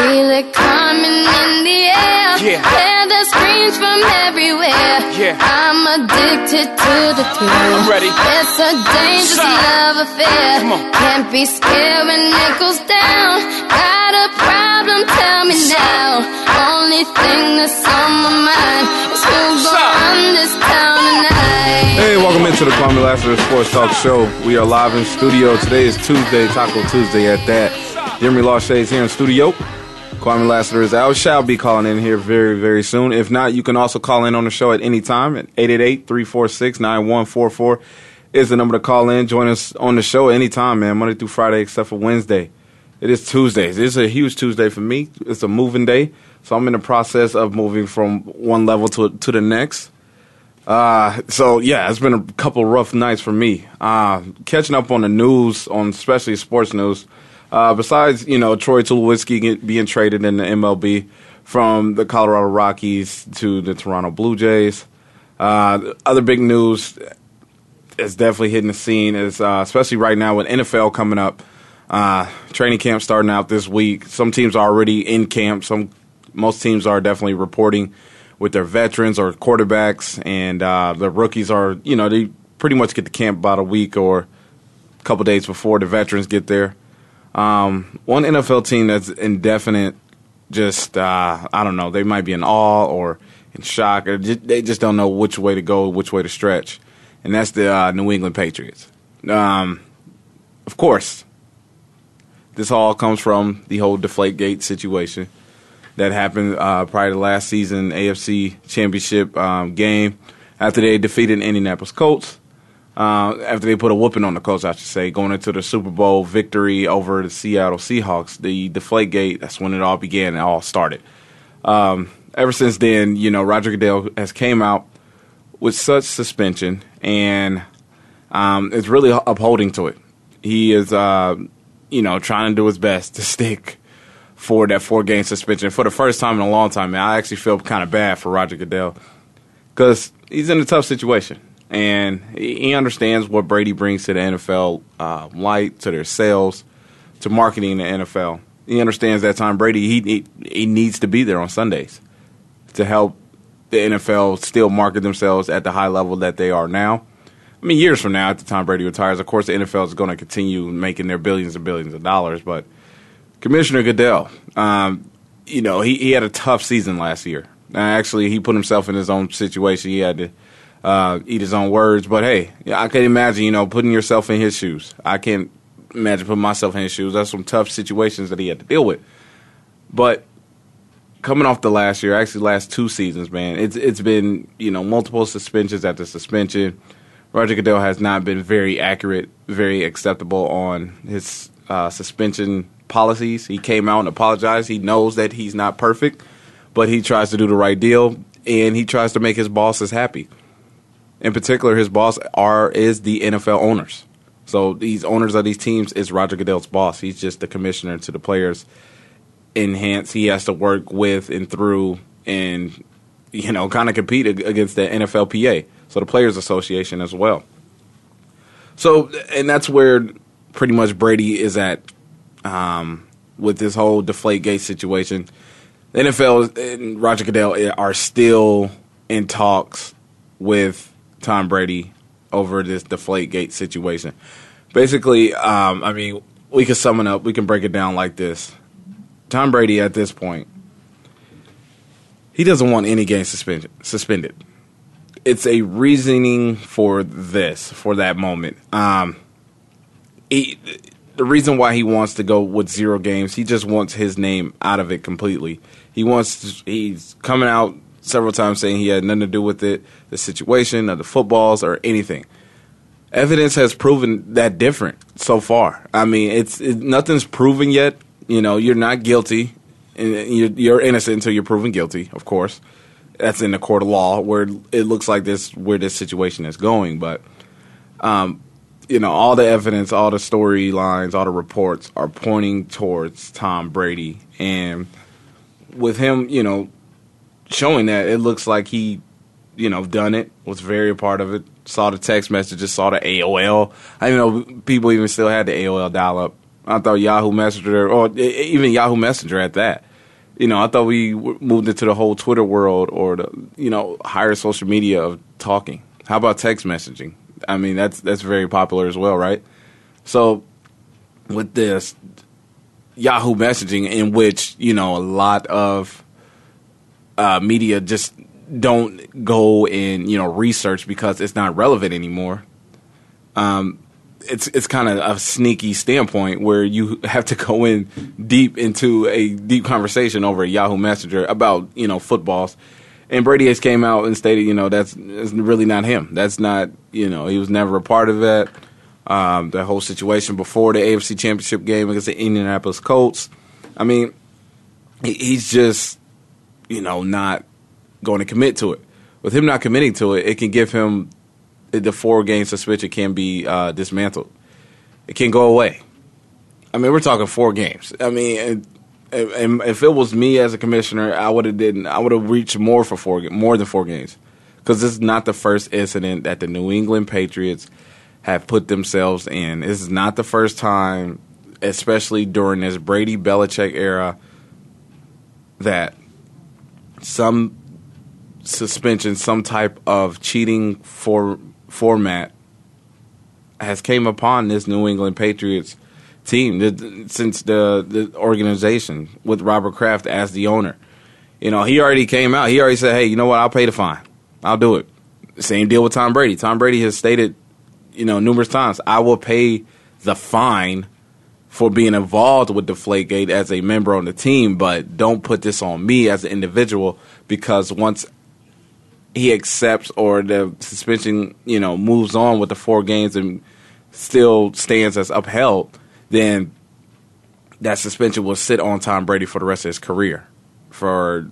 feel it coming in the air. Yeah. Hear the screams from everywhere. Yeah. I'm addicted to the thrill. I'm ready. It's a dangerous Shine. love affair. Come on. Can't be scared when it goes down. Got a problem? Tell me now. Only thing that's on my mind is who's gonna run this town tonight. Hey, welcome into the Kwamie Lassiter Sports Talk Show. We are live in studio. Today is Tuesday, Taco Tuesday at that. Jeremy Lachey is here in studio. Kwamie Lassiter is out. Shall be calling in here very, very soon. If not, you can also call in on the show at any time at 888-346-9144 is the number to call in. Join us on the show anytime, man, Monday through Friday except for Wednesday. It is Tuesdays. It's a huge Tuesday for me. It's a moving day. So I'm in the process of moving from one level to, to the next. Uh, so yeah, it's been a couple rough nights for me. Uh, catching up on the news, on especially sports news. Uh, besides, you know, Troy Tulowitzki being traded in the MLB from the Colorado Rockies to the Toronto Blue Jays. Uh, other big news is definitely hitting the scene is uh, especially right now with NFL coming up. Uh, training camp starting out this week. Some teams are already in camp. Some most teams are definitely reporting with their veterans or quarterbacks, and uh, the rookies are you know they pretty much get to camp about a week or a couple days before the veterans get there. Um, one NFL team that's indefinite, just uh, I don't know, they might be in awe or in shock, or ju- they just don't know which way to go, which way to stretch, and that's the uh, New England Patriots. Um, of course, this all comes from the whole Deflategate situation that happened uh, prior to last season AFC Championship um, game after they defeated Indianapolis Colts. Uh, after they put a whooping on the Colts, I should say, going into the Super Bowl victory over the Seattle Seahawks, the Deflategate, that's when it all began. It all started. Um, ever since then, you know, Roger Goodell has came out with such suspension and um, is really upholding to it. He is, uh, you know, trying to do his best to stick for that four game suspension for the first time in a long time. Man, I actually feel kind of bad for Roger Goodell because he's in a tough situation and he understands what Brady brings to the NFL uh, light, to their sales, to marketing the NFL. He understands that Tom Brady he, he he needs to be there on Sundays to help the NFL still market themselves at the high level that they are now. I mean, years from now, at the time Brady retires, of course, the NFL is going to continue making their billions and billions of dollars. But Commissioner Goodell, um, you know, he, he had a tough season last year. Actually, he put himself in his own situation. He had to uh, eat his own words. But hey, I can imagine, you know, putting yourself in his shoes. I can't imagine putting myself in his shoes. That's some tough situations that he had to deal with. But coming off the last year, actually last two seasons, man, it's it's been you know multiple suspensions after suspension. Roger Goodell has not been very accurate, very acceptable on his uh, suspension policies. He came out and apologized. He knows that he's not perfect, but he tries to do the right deal and he tries to make his bosses happy. In particular, his boss are is the NFL owners. So these owners of these teams is Roger Goodell's boss. He's just the commissioner to the players. Enhance. He has to work with and through and you know kind of compete against the NFLPA, so the Players Association as well. So and that's where pretty much Brady is at um, with this whole Deflategate situation. The NFL and Roger Goodell are still in talks with Tom Brady over this Deflategate situation. Basically, um, I mean, we can sum it up. We can break it down like this: Tom Brady at this point, he doesn't want any game suspended. Suspended. It's a reasoning for this, for that moment. Um, he, the reason why he wants to go with zero games, he just wants his name out of it completely. He wants. He's coming out several times saying he had nothing to do with it, the situation, or the footballs, or anything. Evidence has proven that different so far. I mean, it's it, nothing's proven yet. You know, you're not guilty, and you're, you're innocent until you're proven guilty. Of course, that's in the court of law where it looks like this where this situation is going. But um, you know, all the evidence, all the storylines, all the reports are pointing towards Tom Brady. And with him, you know, showing that, it looks like he, you know, done it, was very a part of it, saw the text messages, saw the AOL. I know people even still had the AOL dial up. I thought Yahoo Messenger, or even Yahoo Messenger at that, You know, I thought we moved into the whole Twitter world or the you know higher social media of talking. How about text messaging? I mean, that's that's very popular as well, right? So with this Yahoo messaging, in which you know a lot of uh, media just don't go and you know research because it's not relevant anymore. Um, it's it's kind of a sneaky standpoint where you have to go in deep into a deep conversation over a Yahoo Messenger about you know footballs. And Brady has came out and stated, you know, that's, that's really not him. That's not, you know, he was never a part of that. Um, the whole situation before the AFC Championship game against the Indianapolis Colts. I mean, he, he's just, you know, not going to commit to it. With him not committing to it, it can give him the four game suspension can be uh, dismantled. It can go away. I mean, we're talking four games. I mean, and if it was me as a commissioner, I would have didn't. I would have reached more for four, more than four games, because this is not the first incident that the New England Patriots have put themselves in. This is not the first time, especially during this Brady Belichick era, that some suspension, some type of cheating for format has came upon this New England Patriots team since the the organization with Robert Kraft as the owner. You know, he already came out. He already said, "Hey, you know what? I'll pay the fine. I'll do it." Same deal with Tom Brady. Tom Brady has stated, you know, numerous times, "I will pay the fine for being involved with Deflategate as a member on the team, but don't put this on me as an individual because once he accepts or the suspension, you know, moves on with the four games and still stands as upheld, then that suspension will sit on Tom Brady for the rest of his career. For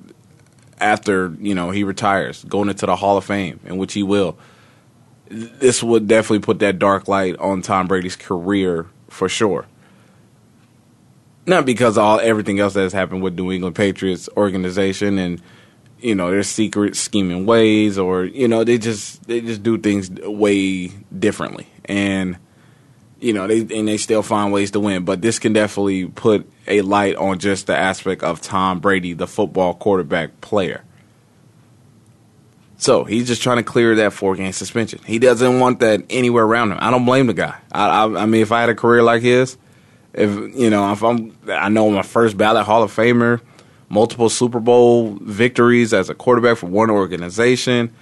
after you know he retires, going into the Hall of Fame, in which he will. This would definitely put that dark light on Tom Brady's career for sure. Not because of all everything else that has happened with New England Patriots organization and you know their secret scheming ways, or you know they just they just do things way differently, and you know, they and they still find ways to win. But this can definitely put a light on just the aspect of Tom Brady, the football quarterback player. So he's just trying to clear that four game suspension. He doesn't want that anywhere around him. I don't blame the guy. I, I, I mean, if I had a career like his, if you know, if I'm, I know my first ballot Hall of Famer, multiple Super Bowl victories as a quarterback for one organization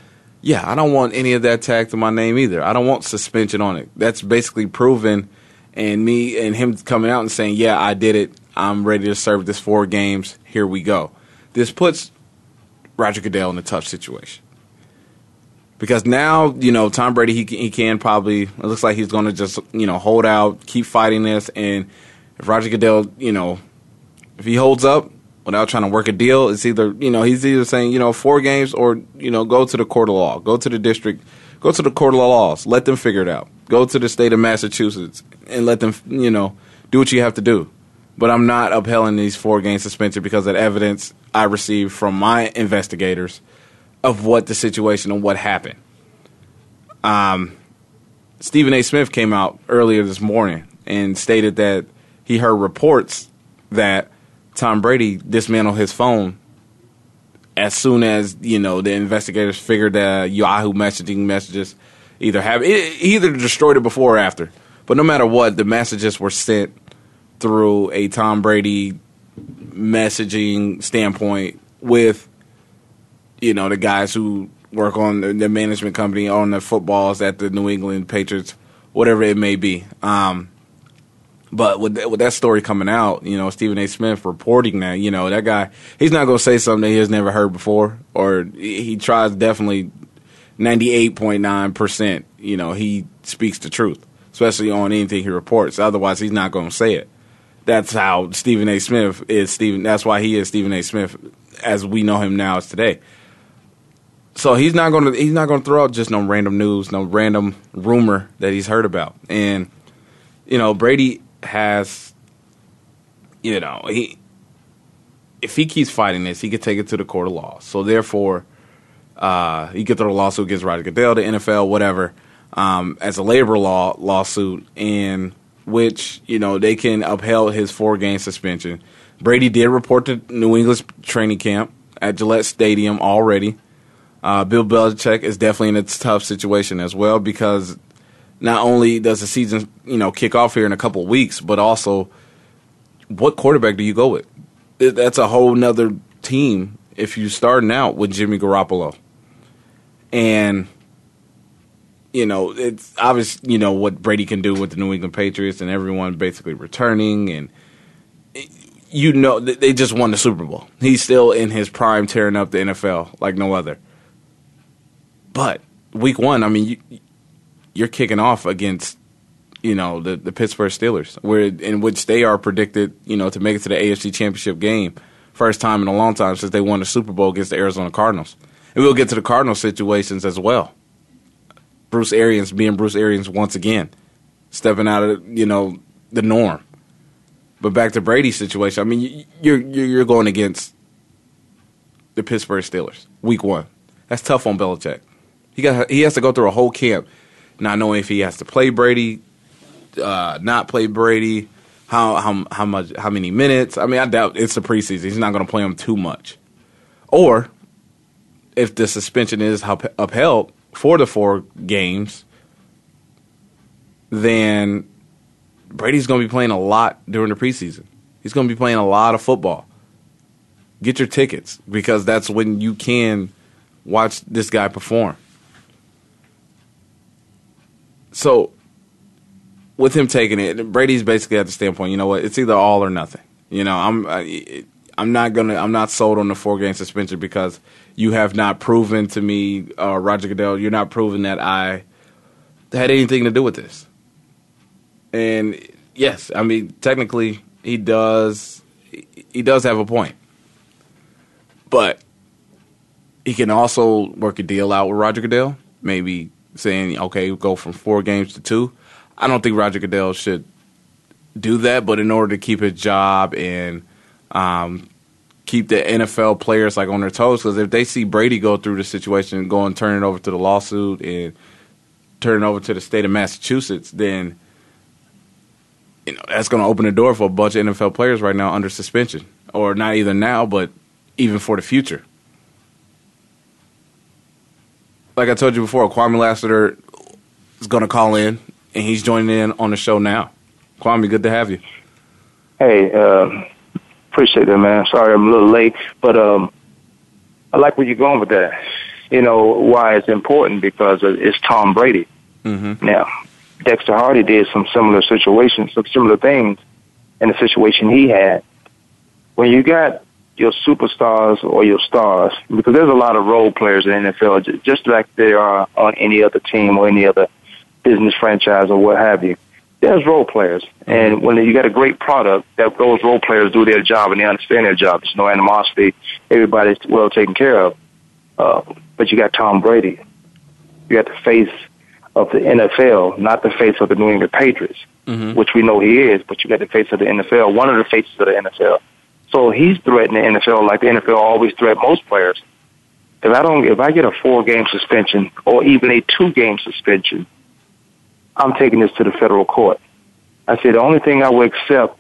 yeah, I don't want any of that tagged to my name either. I don't want suspension on it. That's basically proven, and me and him coming out and saying, "Yeah, I did it. I'm ready to serve this four games. Here we go." This puts Roger Goodell in a tough situation because now you know Tom Brady. He he can probably. It looks like he's going to just you know hold out, keep fighting this, and if Roger Goodell, you know, if he holds up, without trying to work a deal. It's either you know he's either saying you know four games or you know go to the court of law, go to the district, go to the court of laws, let them figure it out. Go to the state of Massachusetts and let them you know do what you have to do. But I'm not upheld these four game suspension because of evidence I received from my investigators of what the situation and what happened. Um, Stephen A. Smith came out earlier this morning and stated that he heard reports that Tom Brady dismantled his phone as soon as you know the investigators figured that Yahoo messaging messages either have it, either destroyed it before or after. But no matter what, the messages were sent through a Tom Brady messaging standpoint with you know the guys who work on the, the management company on the footballs at the New England Patriots, whatever it may be. Um, but with with that story coming out, you know, Stephen A. Smith reporting that, you know, that guy, he's not going to say something that he has never heard before, or he tries definitely ninety eight point nine percent. You know, he speaks the truth, especially on anything he reports. Otherwise, he's not going to say it. That's how Stephen A. Smith is. Stephen. That's why he is Stephen A. Smith, as we know him now as today. So he's not going to he's not going to throw out just no random news, no random rumor that he's heard about, and you know Brady has, you know, he if he keeps fighting this, he could take it to the court of law. So therefore, uh, he could throw a lawsuit against Roger Goodell, the NFL, whatever, um, as a labor law lawsuit, in which you know they can upheld his four game suspension. Brady did report to New England's training camp at Gillette Stadium already. Uh, Bill Belichick is definitely in a tough situation as well because not only does the season you know kick off here in a couple weeks, but also what quarterback do you go with? That's a whole nother team if you're starting out with Jimmy Garoppolo. And you know, it's obvious, you know, what Brady can do with the New England Patriots and everyone basically returning and you know they just won the Super Bowl. He's still in his prime tearing up the NFL like no other. But week 1, I mean, you, you're kicking off against you know the the Pittsburgh Steelers, where in which they are predicted, you know, to make it to the AFC Championship game, first time in a long time since they won the Super Bowl against the Arizona Cardinals. And we'll get to the Cardinal situations as well. Bruce Arians being Bruce Arians once again, stepping out of you know the norm. But back to Brady's situation, I mean, you're you're going against the Pittsburgh Steelers, Week One. That's tough on Belichick. He got he has to go through a whole camp, not knowing if he has to play Brady, uh, not play Brady, how how how much how many minutes. I mean, I doubt it's the preseason. He's not going to play him too much. Or if the suspension is upheld for the four games, then Brady's going to be playing a lot during the preseason. He's going to be playing a lot of football. Get your tickets because that's when you can watch this guy perform. So with him taking it, Brady's basically at the standpoint. You know what? It's either all or nothing. You know, I'm I, I'm not gonna I'm not sold on the four game suspension because you have not proven to me, uh, Roger Goodell, you're not proving that I had anything to do with this. And yes, I mean technically he does he does have a point, but he can also work a deal out with Roger Goodell, maybe saying okay, go from four games to two I don't think Roger Goodell should do that, but in order to keep his job and um, keep the NFL players like on their toes, because if they see Brady go through the situation and go and turn it over to the lawsuit and turn it over to the state of Massachusetts, then you know that's going to open the door for a bunch of NFL players right now under suspension, or not even now, but even for the future. Like I told you before, Kwamie Lassiter is going to call in and he's joining in on the show now. Kwamie, good to have you. Hey, uh, appreciate that, man. Sorry I'm a little late, but um, I like where you're going with that. You know why it's important because it's Tom Brady. Mm-hmm. Now, Dexter Hardy did some similar situations, some similar things in the situation he had. When you got your superstars or your stars, because there's a lot of role players in the NFL, just like there are on any other team or any other business franchise or what have you. There's role players, and when you got a great product, that those role players do their job and they understand their job. There's no animosity. Everybody's well taken care of. Uh, but you got Tom Brady. You got the face of the NFL, not the face of the New England Patriots, mm-hmm. which we know he is. But you got the face of the NFL, one of the faces of the NFL. So he's threatening the NFL like the NFL always threat most players. If I don't, if I get a four game suspension or even a two game suspension, I'm taking this to the federal court. I said the only thing I will accept,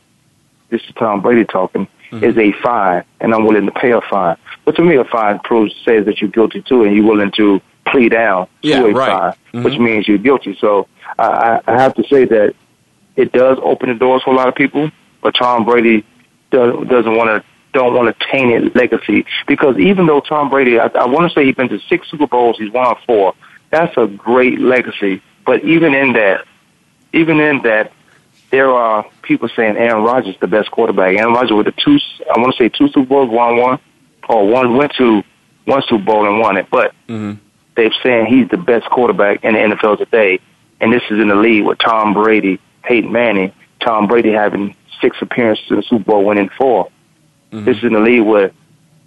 this is Tom Brady talking, mm-hmm. is a fine, and I'm willing to pay a fine. But to me, a fine proves says that you're guilty too, and you're willing to plea down yeah, to a right. fine, mm-hmm. which means you're guilty. So I, I have to say that it does open the doors for a lot of people, but Tom Brady doesn't want to don't want to taint his legacy because even though Tom Brady, I, I want to say he's been to six Super Bowls, he's won four. That's a great legacy but even in that, even in that, there are people saying Aaron Rodgers is the best quarterback. Aaron Rodgers with the two, I want to say two Super Bowls, one one, or one went to one Super Bowl and won it. But mm-hmm. they're saying he's the best quarterback in the NFL today. And this is in the league with Tom Brady, Peyton Manning, Tom Brady having six appearances in the Super Bowl, winning 4 mm-hmm. This is in the league with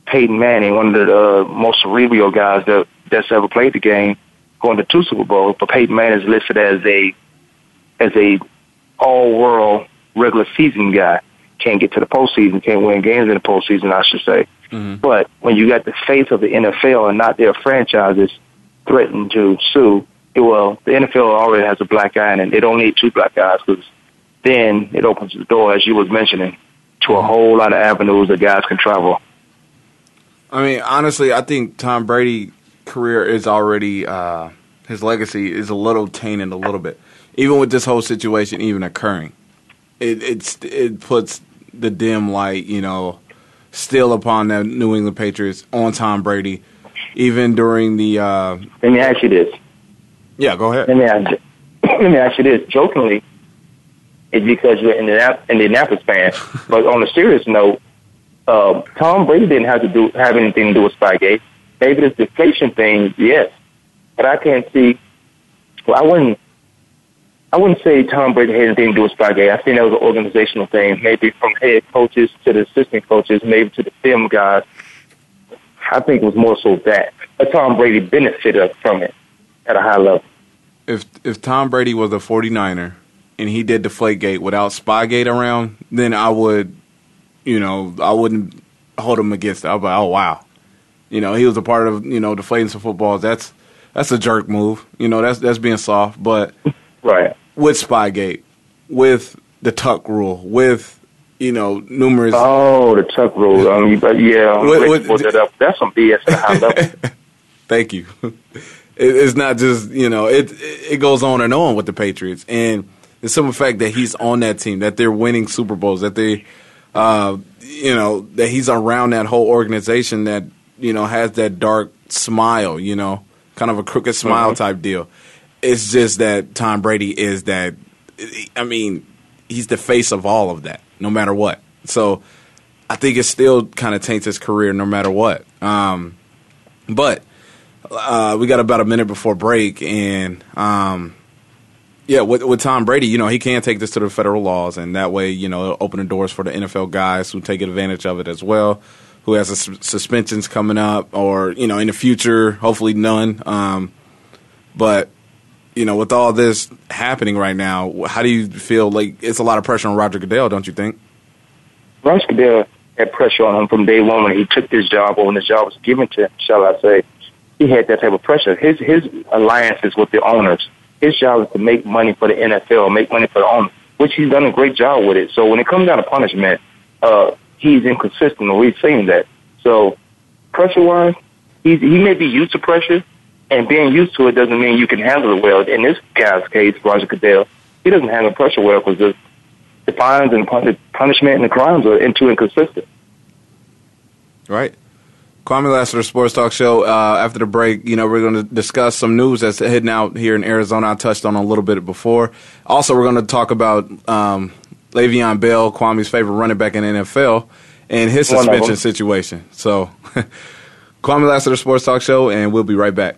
Peyton Manning, one of the uh, most cerebral guys that that's ever played the game, going to two Super Bowls, but Peyton Manning is listed as a as a all world regular season guy. Can't get to the postseason, can't win games in the postseason, I should say. Mm-hmm. But when you got the face of the NFL and not their franchises threatening to sue, well, the NFL already has a black eye and they don't need two black eyes because then it opens the door, as you was mentioning, to a whole lot of avenues that guys can travel. I mean, honestly, I think Tom Brady career is already uh, his legacy is a little tainted a little bit, even with this whole situation even occurring. It it's it puts the dim light, you know, still upon the New England Patriots on Tom Brady, even during the. Uh, Let me ask you this. Yeah, go ahead. Let me ask. Let me ask you this. Jokingly, it's because you're an Indianapolis fan, but on a serious note, uh, Tom Brady didn't have to do have anything to do with Spygate. Maybe this deflation thing, yes, but I can't see. Well, I wouldn't. I wouldn't say Tom Brady had anything to do with Spygate. I think that was an organizational thing, maybe from head coaches to the assistant coaches, maybe to the film guys. I think it was more so that. But Tom Brady benefited from it at a high level. If if Tom Brady was a 49er and he did Deflategate without Spygate around, then I would, you know, I wouldn't hold him against it. I'd be like, oh wow, you know, he was a part of you know deflating some footballs. That's that's a jerk move. You know, that's that's being soft. But right with Spygate, with the Tuck rule, with you know numerous. Oh, the Tuck rule. Um, yeah, that up. That's some BS at a high level. Thank you. it's not just you know it it goes on and on with the Patriots and the simple fact that he's on that team, that they're winning Super Bowls, that they, uh, you know, that he's around that whole organization that you know has that dark smile, you know, kind of a crooked smile mm-hmm. type deal. It's just that Tom Brady is that. I mean, he's the face of all of that, no matter what. So I think it still kind of taints his career, no matter what. Um, but uh, we got about a minute before break, and um, yeah, with, with Tom Brady, you know, he can take this to the federal laws, and that way, you know, open the doors for the NFL guys who take advantage of it as well. Who has suspensions coming up, or you know, in the future, hopefully none. Um, but you know, with all this happening right now, how do you feel? Like it's a lot of pressure on Roger Goodell, don't you think? Roger Goodell had pressure on him from day one when he took this job, or when the job was given to him, shall I say? He had that type of pressure. His his alliances with the owners. His job is to make money for the NFL, make money for the owners, which he's done a great job with it. So when it comes down to punishment, uh, he's inconsistent, we've seen that. So pressure wise, he's, he may be used to pressure, and being used to it doesn't mean you can handle it well. In this guy's case, Roger Goodell, he doesn't handle pressure well because the fines and punishment and the crimes are too inconsistent. Right. Kwamie Lassiter, Sports Talk Show. Uh, after the break, you know, we're going to discuss some news that's heading out here in Arizona. I touched on a little bit before. Also, we're going to talk about um, Le'Veon Bell, Kwamie's favorite running back in NFL, and his suspension situation. So, Kwamie Lassiter, Sports Talk Show, and we'll be right back.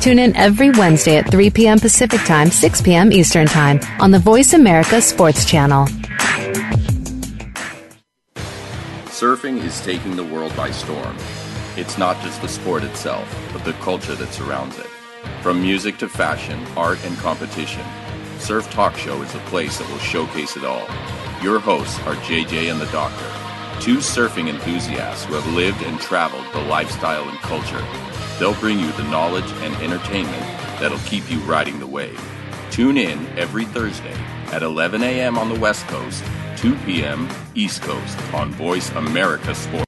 Tune in every Wednesday at 3 p.m. Pacific Time, 6 p.m. Eastern Time on the Voice America Sports Channel. Surfing is taking the world by storm. It's not just the sport itself, but the culture that surrounds it. From music to fashion, art, and competition, Surf Talk Show is a place that will showcase it all. Your hosts are JJ and the Doctor, two surfing enthusiasts who have lived and traveled the lifestyle and culture They'll bring you the knowledge and entertainment that'll keep you riding the wave. Tune in every Thursday at 11 a.m. on the West Coast, 2 p.m. East Coast on Voice America Sports.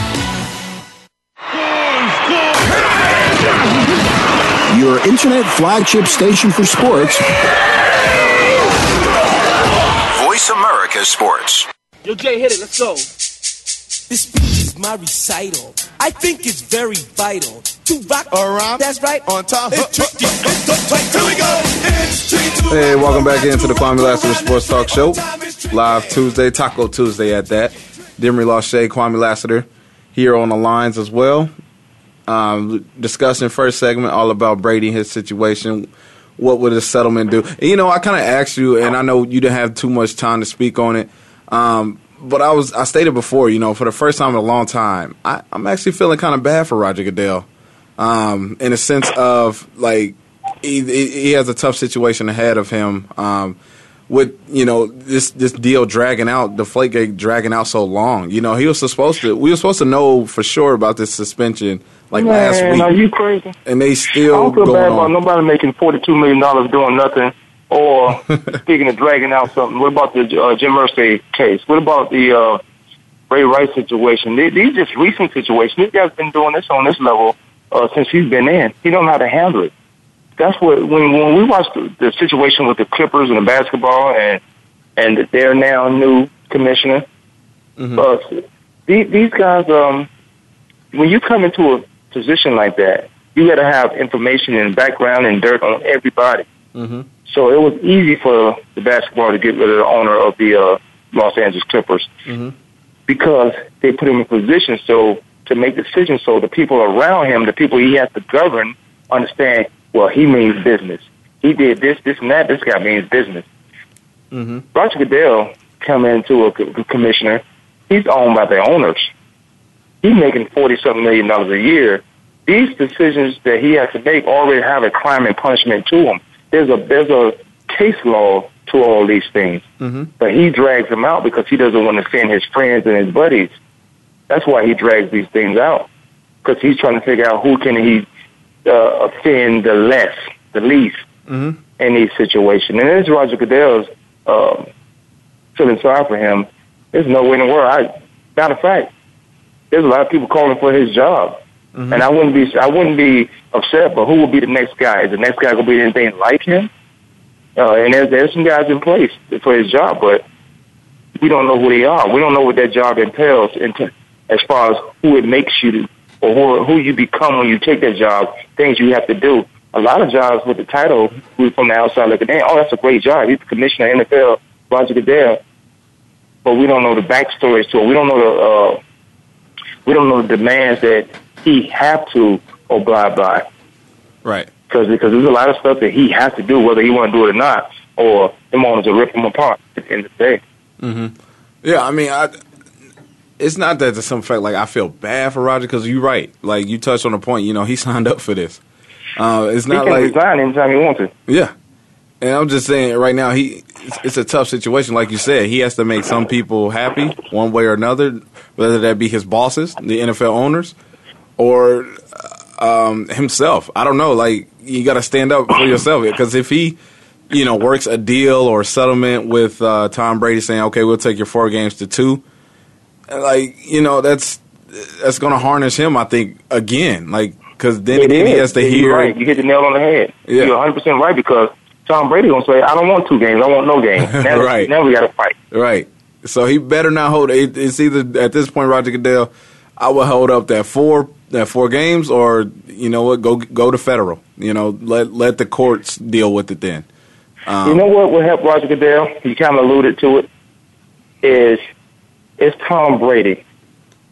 Your internet flagship station for sports. Voice America Sports. Yo, Jay, hit it. Let's go. This speech is my recital. I think it's very vital to rock around. That's right. On top. It's tricky. Here we go. Hey, welcome back into the Kwamie Lassiter Sports Talk Show. Live Tuesday, Taco Tuesday at that. Demery Lachey, Kwamie Lassiter here on the lines as well. Um, discussing first segment all about Brady, his situation. What would a settlement do? And, you know, I kind of asked you, and I know you didn't have too much time to speak on it. Um, but I was I stated before, you know, for the first time in a long time, I, I'm actually feeling kind of bad for Roger Goodell, um, in a sense of like he, he has a tough situation ahead of him. Um, with you know this this deal dragging out, the Flakegate dragging out so long. You know, he was supposed to. We were supposed to know for sure about this suspension like Man, last week. are you crazy? And they still. I don't feel bad on. about nobody making forty-two million dollars doing nothing. Or speaking of dragging out something, what about the uh, Jim Irsay case? What about the uh, Ray Rice situation? These, these just recent situations. This guy's been doing this on this level uh, since he's been in. He don't know how to handle it. That's what when when we watched the, the situation with the Clippers and the basketball and and their now new commissioner. Uh, these, these guys, um, when you come into a position like that, you got to have information and background and dirt on everybody. Mhm. So it was easy for the basketball to get rid of the owner of the uh, Los Angeles Clippers Mhm. because they put him in position so to make decisions so the people around him, the people he has to govern, understand. Well, he means business. He did this, this, and that. This guy means business. Mm-hmm. Roger Goodell come into a co- commissioner. He's owned by the owners. He's making forty something million dollars a year. These decisions that he has to make already have a crime and punishment to them. There's a there's a case law to all these things, Mm-hmm. but he drags them out because he doesn't want to offend his friends and his buddies. That's why he drags these things out because he's trying to figure out who can he uh, offend the less, the least Mm-hmm. in these situations. And it's Roger Goodell's um, feeling sorry for him. There's no way in the world. I, matter of fact, there's a lot of people calling for his job, Mm-hmm. and I wouldn't be I wouldn't be upset. But who will be the next guy? Is the next guy going to be anything like him? Uh, and there's there's some guys in place for his job, but we don't know who they are. We don't know what that job entails in t- as far as who it makes you or who, who you become when you take that job. Things you have to do. A lot of jobs with the title, we from the outside looking in, oh, that's a great job. He's the commissioner of NFL, Roger Goodell. But we don't know the backstories to it. We don't know the uh, we don't know the demands that he have to abide by Right. because because there's a lot of stuff that he has to do, whether he want to do it or not, or them owners will rip him apart at the end of the day. Mm-hmm. Yeah, I mean, I, it's not that to some fact like I feel bad for Roger because you're right. Like you touched on the point. You know, he signed up for this. Uh, it's He not can like resign anytime he wants to. yeah. And I'm just saying, right now, he it's, it's a tough situation. Like you said, he has to make some people happy one way or another, whether that be his bosses, the NFL owners, or um, himself. I don't know. Like you got to stand up for yourself because if he, you know, works a deal or settlement with uh, Tom Brady, saying, "Okay, we'll take your four games to two, like you know, that's that's going to harness him. I think again, like because then again he has to You're hear. Right. You hit the nail on the head. Yeah. You're 100 percent right because Tom Brady gonna say, "I don't want two games. I want no games." Now, Right. Now we got to fight. Right. So he better not hold it. It's either at this point, Roger Goodell, I will hold up that four that four games, or you know what, go go to federal. You know, let let the courts deal with it then. Um, you know what would help Roger Goodell? He kind of alluded to it. Is it's Tom Brady.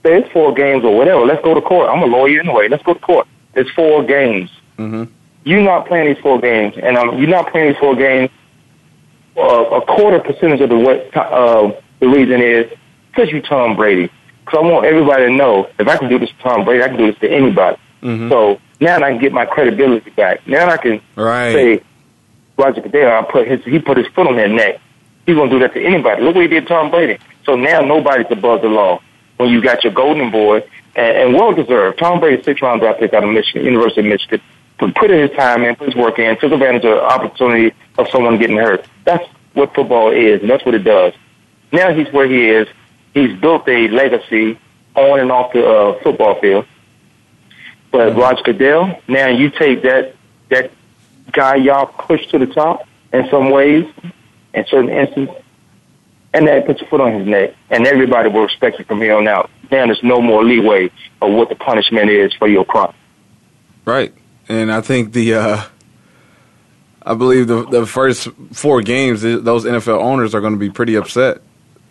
It's four games or whatever. Let's go to court. I'm a lawyer anyway. Let's go to court. It's four games. hmm You're not playing these four games, and um, you're not playing these four games. Uh, a quarter percentage of the what uh, the reason is because you Tom Brady. Because I want everybody to know if I can do this to Tom Brady, I can do this to anybody. Mhm. So now I can get my credibility back. Now I can Right. say Roger Goodell. I put his he put his foot on their neck. He's gonna do that to anybody. Look what he did to Tom Brady. So now nobody's above the law. When you got your golden boy and, and well deserved, Tom Brady six round draft pick out of Michigan, University of Michigan, put, put his time in, put his work in, took advantage of the opportunity of someone getting hurt. That's what football is, and that's what it does. Now he's where he is. He's built a legacy on and off the uh, football field. But Roger Goodell, now you take that that guy y'all pushed to the top in some ways, in certain instances, and that puts a foot on his neck, and everybody will respect you from here on out. Then there's no more leeway of what the punishment is for your crime. Right, and I think the. Uh I believe the the first four games, those NFL owners are going to be pretty upset.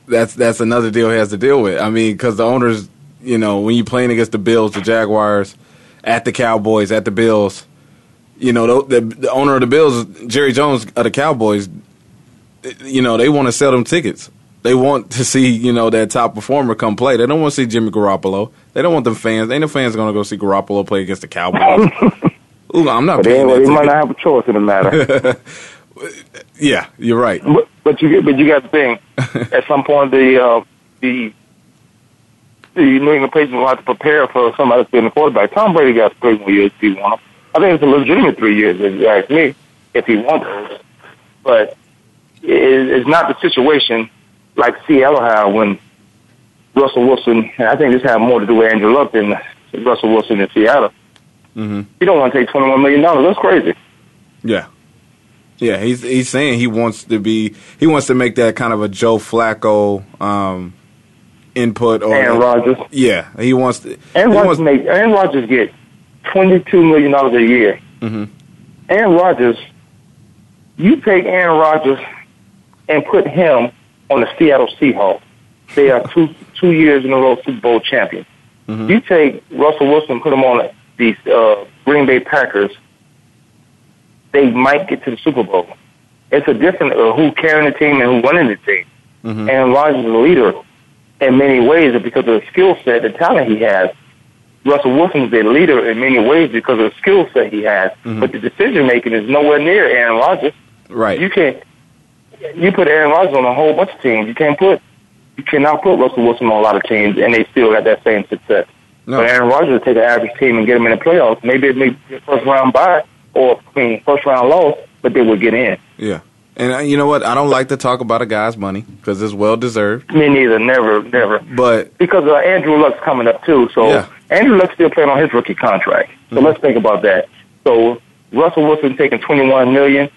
That's that's another deal he has to deal with. I mean, because the owners, you know, when you're playing against the Bills, the Jaguars, at the Cowboys, at the Bills, you know, the, the, the owner of the Bills, Jerry Jones of the Cowboys, you know, they want to sell them tickets. They want to see, you know, that top performer come play. They don't want to see Jimmy Garoppolo. They don't want them fans. Ain't the fans going to go see Garoppolo play against the Cowboys. Ooh, I'm not. But that they might not have a choice in the matter. Yeah, you're right. but, but you but you got to think at some point the uh, the the New England Patriots will have to prepare for somebody to be in the quarterback. Tom Brady got three more years if he wants. I think it's a legitimate three years if you ask me if he wants those. But it, it's not the situation like Seattle had when Russell Wilson. And I think this had more to do with Andrew Luck than Russell Wilson in Seattle. hmm You don't want to take twenty one million dollars. That's crazy. Yeah. Yeah, he's he's saying he wants to be he wants to make that kind of a Joe Flacco um, input or Aaron Rodgers. Yeah, he wants to. Aaron he Rodgers make Aaron Rodgers get twenty two million dollars a year. hmm Aaron Rodgers, you take Aaron Rodgers and put him on the Seattle Seahawks. They are two two years in a row Super Bowl champions. Mhm. You take Russell Wilson and put him on the uh, Green Bay Packers. They might get to the Super Bowl. It's a different uh, who carrying the team and who running the team. Mhm. Aaron Rodgers is a leader in many ways because of the skill set, the talent he has. Russell Wilson is a leader in many ways because of the skill set he has. Mhm. But the decision making is nowhere near Aaron Rodgers. right. You can't. You put Aaron Rodgers on a whole bunch of teams. You can't put. You cannot put Russell Wilson on a lot of teams, and they still got that same success. no, But Aaron Rodgers will take an average team and get them in the playoffs. Maybe it may be a first round bye or I mean, first round loss, but they would get in. yeah, and uh, you know what? I don't like to talk about a guy's money because it's well deserved. Me neither. Never, never. But Because uh, Andrew Luck's coming up too, so Yeah. Andrew Luck's still playing on his rookie contract. So Mhm. let's think about that. So Russell Wilson taking twenty one million.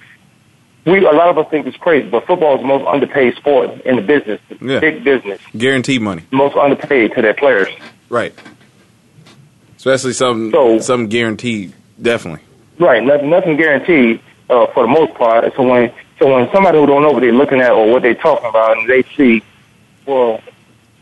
We a lot of us think it's crazy, but football is the most underpaid sport in the business, Yeah. big business, guaranteed money, most underpaid to their players. right? Especially some So- something guaranteed, definitely. Right, nothing, nothing guaranteed uh, for the most part. So when so when somebody who don't know what they're looking at or what they're talking about, and they see, well,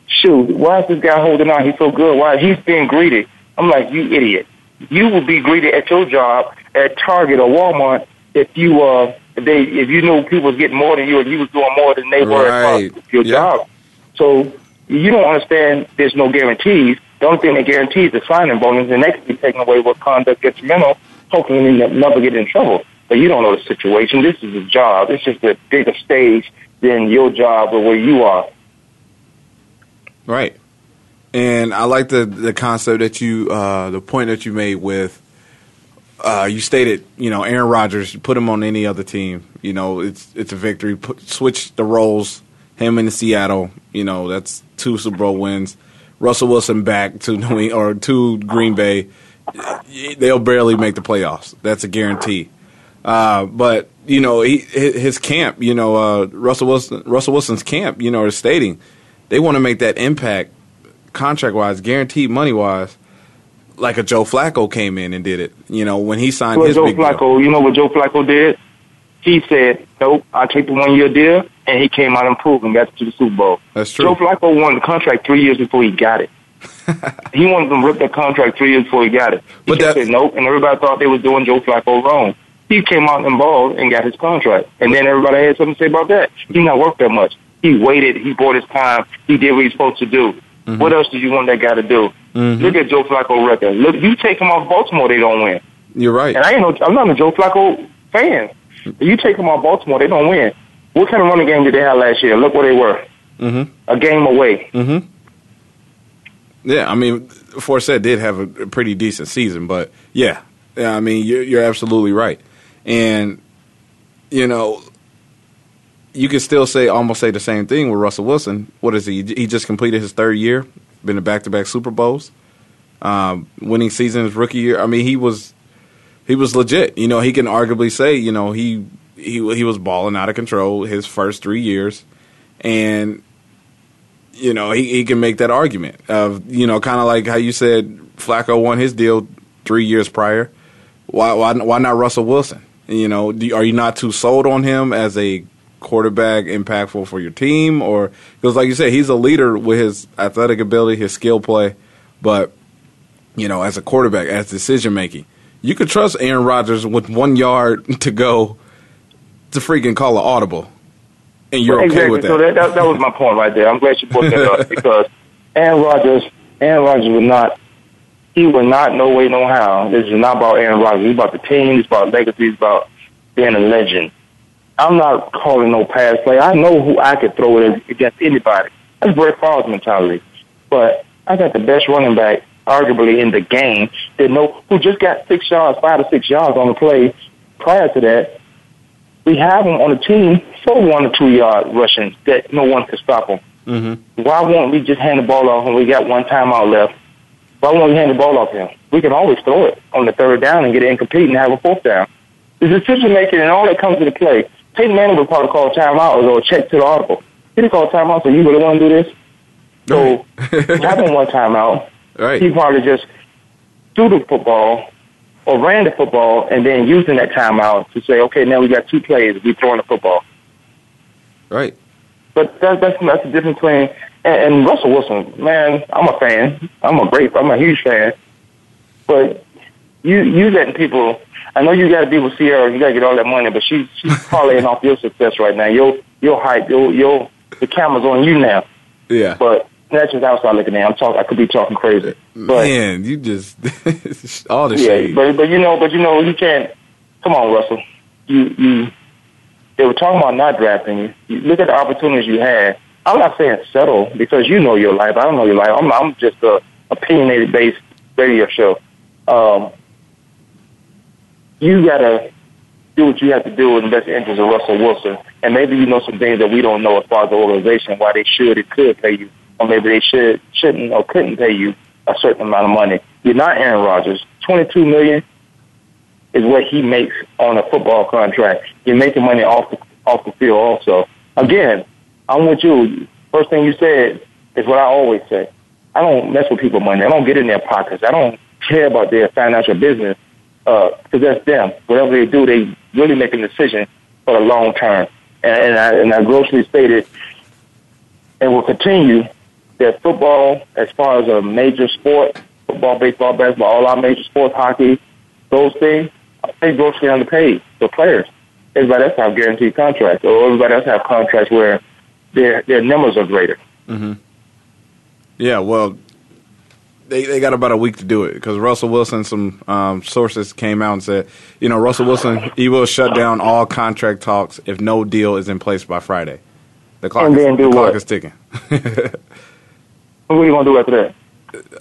shoot, why is this guy holding on? He's so good. Why he's being greedy? I'm like, you idiot. You would be greedy at your job at Target or Walmart if you uh if they if you knew people was getting more than you and you was doing more than they were Right. at your Yeah. job. So you don't understand. There's no guarantees. The only thing that guarantees is signing bonus, and that can be taken away with conduct detrimental. Hopefully, you never get in trouble. But you don't know the situation. This is a job. It's just a bigger stage than your job or where you are. Right. And I like the the concept that you uh, the point that you made with uh, you stated you know Aaron Rodgers put him on any other team you know it's it's a victory put, switch the roles him in Seattle you know that's two Super Bowl wins Russell Wilson back to New or to Green Bay they'll barely make the playoffs that's a guarantee uh, but you know he, his camp you know uh, Russell Wilson Russell Wilson's camp you know is stating they want to make that impact contract wise, guaranteed money wise, like a Joe Flacco came in and did it. You know, when he signed Well, his Joe big deal. Flacco, you know what Joe Flacco did? He said, "Nope, I take the one year deal," and he came out and proved and got to the Super Bowl. That's true. Joe Flacco won the contract three years before he got it. he wanted them to rip that contract three years before he got it. He But said nope, and everybody thought they was doing Joe Flacco wrong. He came out and balled and got his contract, and then everybody had something to say about that. He not worked that much. He waited. He bought his time. He did what he's supposed to do. What else do you want that guy to do? Mhm. Look at Joe Flacco record. Look, you take him off Baltimore, they don't win. You're right. And I ain't no, I'm not a Joe Flacco fan. If you take them off Baltimore, they don't win. What kind of running game did they have last year? Look where they were. Mm-hmm. A game away. Mm-hmm. Yeah, I mean, Forsett did have a, pretty decent season, but yeah, yeah, I mean, you're, you're absolutely right, and you know, you can still say almost say the same thing with Russell Wilson. What is he? He just completed his third year, been to back to back Super Bowls, um, winning season his rookie year. I mean, he was he was legit. You know, he can arguably say, you know, he he he was balling out of control his first three years, and you know he he can make that argument of you know kind of like how you said Flacco won his deal three years prior. Why why why not Russell Wilson? You know, do, are you not too sold on him as a quarterback impactful for your team, or because like you said, he's a leader with his athletic ability, his skill play, but you know, as a quarterback, as decision making, you could trust Aaron Rodgers with one yard to go to freaking call an audible, and you're exactly. okay with that. So that, that that was my point right there. I'm glad you brought that up because Aaron Rodgers, Aaron Rodgers would not. He would not, no way, no how. This is not about Aaron Rodgers. It's about the team. It's about legacy. It's about being a legend. I'm not calling no pass play. I know who I could throw it against anybody. That's Brett Favre's mentality. But I got the best running back, arguably in the game, that know who just got six yards, five or six yards on the play. Prior to that, we have him on the team for one or two yard rushing that no one can stop him. Mm-hmm. Why won't we just hand the ball off when we got one timeout left? Why won't we hand the ball off him? We can always throw it on the third down and get it incomplete and have a fourth down. The decision making and all that comes into play. Peyton Manning would probably call a timeout or check to the audible. He didn't call a timeout, so you really want to do this? So having one timeout, Right. he probably just threw the football or ran the football and then using that timeout to say, okay, now we got two plays, we throwing the football. Right. But that, that's that's the difference between and, and Russell Wilson. Man, I'm a fan. I'm a great. I'm a huge fan. But you you letting people. I know you got to be with Ciara. You got to get all that money, but she's she's parlaying off your success right now. Your your hype. Your your the camera's on you now. Yeah. But that's just outside looking in. I'm talking. I could be talking crazy. But Man, you just all the yeah, shade. but but you know, but you know, you can't. Come on, Russell. You you. They were talking about not drafting you. look at the opportunities you had. I'm not saying settle because you know your life. I don't know your life. I'm I'm just a opinionated based radio show. Um, you gotta do what you have to do in the best interest of Russell Wilson, and maybe you know some things that we don't know as far as the organization why they should and could pay you, or maybe they should shouldn't or couldn't pay you a certain amount of money. You're not Aaron Rodgers. Twenty two million is what he makes on a football contract. You're making money off the off the field also. Again, I'm with you. First thing you said is what I always say. I don't mess with people money. I don't get in their pockets. I don't care about their financial business uh, because that's them. Whatever they do, they really make a decision for the long term. And, and I and I grossly stated and will continue that football, as far as a major sport, football, baseball, basketball, all our major sports, hockey, those things, they grossly underpaid the players. Everybody else have guaranteed contracts, or everybody else have contracts where their their numbers are greater. hmm Yeah, well, they they got about a week to do it because Russell Wilson, some um, sources came out and said, you know, Russell Wilson, he will shut down all contract talks if no deal is in place by Friday. The clock, is, the clock is ticking. What are you gonna do after that?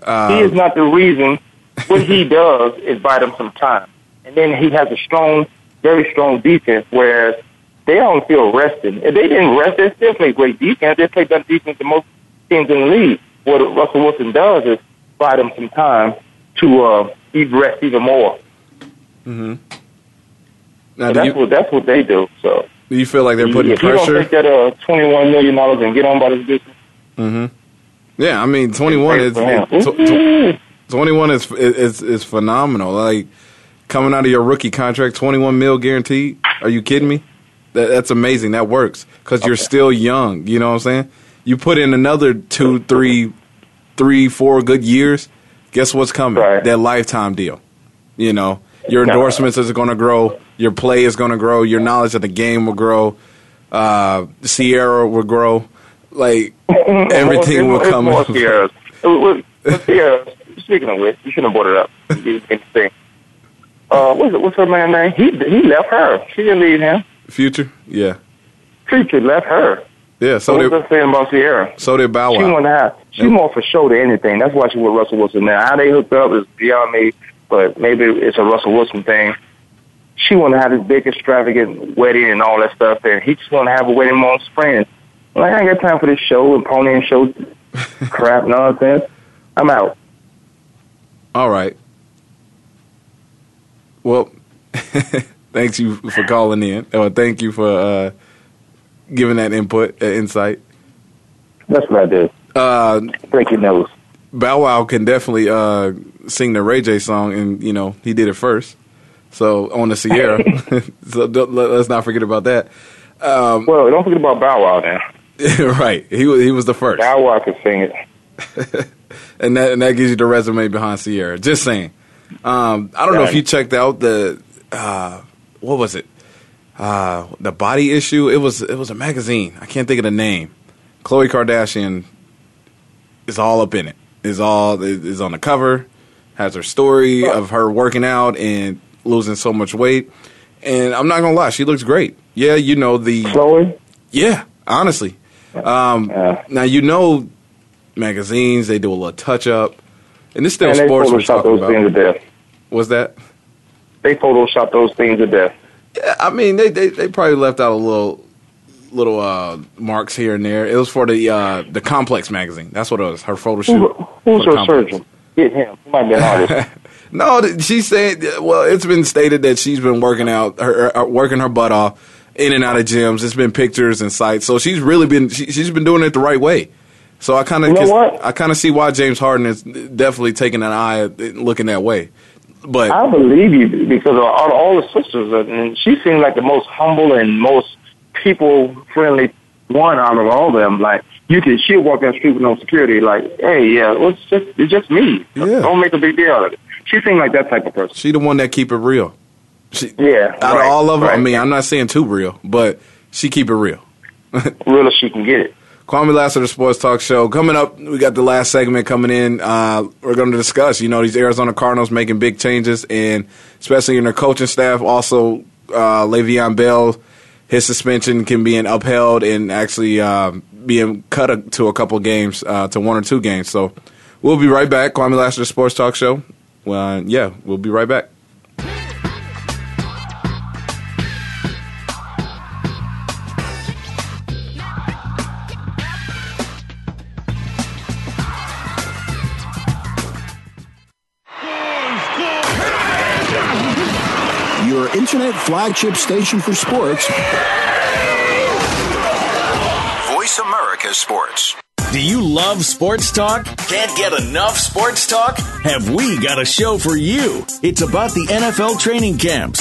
Uh, he is not the reason. What he does is buy them some time, and then he has a strong, very strong defense. Whereas they don't feel rested. If they didn't rest, they still play great defense. They play better defense than most teams in the league. What Russell Wilson does is buy them some time to uh, even rest even more. Mm-hmm. Now, that's you, what that's what they do. So do you feel like they're putting if you pressure? don't take that uh, twenty one million dollars and get on by this business, hmm Yeah, I mean, twenty one is Great for him. tw- tw- twenty one is is is phenomenal. Like coming out of your rookie contract, twenty one mil guaranteed. Are you kidding me? That, that's amazing. That works because you're still young. You know what I'm saying? You put in another two, three, three, four good years. Guess what's coming? That lifetime deal. You know, your endorsements is going to grow. Your play is going to grow. Your knowledge of the game will grow. Uh, Ciara will grow. Like everything will come. More Ciaras. What- what Ciaras, Speaking of which, you shouldn't have brought it up. Interesting. Uh, what's, it- what's her man name? He he left her. She didn't leave him. Future, yeah, Future left her. yeah. So what they was I saying about Ciara? so did Bow She Wow. want to have. She more for show than anything. That's why she with Russell Wilson now. How they hooked up is beyond me, but maybe it's a Russell Wilson thing. She want to have this big extravagant wedding and all that stuff, and he just want to have a wedding amongst friends. Like I ain't got time for this show and pony and show crap nonsense. I'm out. All right. Well, Thanks you for calling in. Oh, thank you for uh, giving that input, uh, insight. That's what I did. Uh, Breaking news. Bow Wow can definitely uh, sing the Ray J song, and you know he did it first. So on the Ciara, so don't, let, us not forget about that. Um, well, don't forget about Bow Wow now. right, he was he was the first. Wow could sing it, and that and that gives you the resume behind Ciara. Just saying. Um, I don't know if you checked out the uh, what was it? Uh, the body issue. It was it was a magazine. I can't think of the name. Khloe Kardashian is all up in it. Is all is on the cover. Has her story of her working out and losing so much weight. And I'm not gonna lie, she looks great. Yeah, you know the Khloe. Yeah, honestly. Um, yeah. Now you know magazines they do a little touch up, and this still and sports we're talking those about. Things to death. What's that? They Photoshop those things to death. Yeah, I mean they, they they probably left out a little little uh, marks here and there. It was for the uh, the Complex magazine. That's what it was. Her photo shoot. Who, who's her surgeon? Get him. He might be an artist. no, she's saying. Well, it's been stated that she's been working out, her, her, working her butt off, in and out of gyms. It's been pictures and sites. So she's really been she, has been doing it the right way. So I kind of you know I kind of see why James Harden is definitely taking an eye looking that way. But I believe you because of all, all the sisters, and she seemed like the most humble and most people friendly one out of all of them. Like you can, she'll walk down the street with no security. Like, hey, yeah, well, it's just it's just me. Yeah. Don't make a big deal out of it. She seemed like that type of person. She the one that keep it real. She, yeah. Out right, of all of them, right. I mean, I'm not saying too real, but she keep it real. real as she can get it. Kwamie Lassiter, the Sports Talk Show. Coming up, we got the last segment coming in. Uh, we're going to discuss, you know, these Arizona Cardinals making big changes, and especially in their coaching staff. Also, uh, Le'Veon Bell, his suspension can be upheld and actually uh, being cut a, to a couple games, uh, to one or two games. So we'll be right back. Kwamie Lassiter, the Sports Talk Show. Well, yeah, we'll be right back. Flagship station for sports. Voice America Sports. Do you love sports talk? Can't get enough sports talk? Have we got a show for you? It's about the NFL training camps,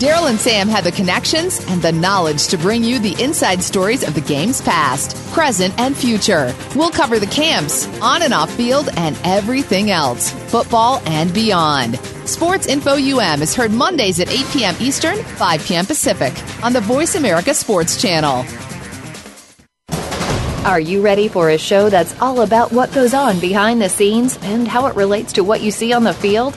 Daryl and Sam have the connections and the knowledge to bring you the inside stories of the game's past, present, and future. We'll cover the camps, on and off field, and everything else, football and beyond. Sports Info UM is heard Mondays at 8 p.m. Eastern, 5 p.m. Pacific on the Voice America Sports Channel. Are you ready for a show that's all about what goes on behind the scenes and how it relates to what you see on the field?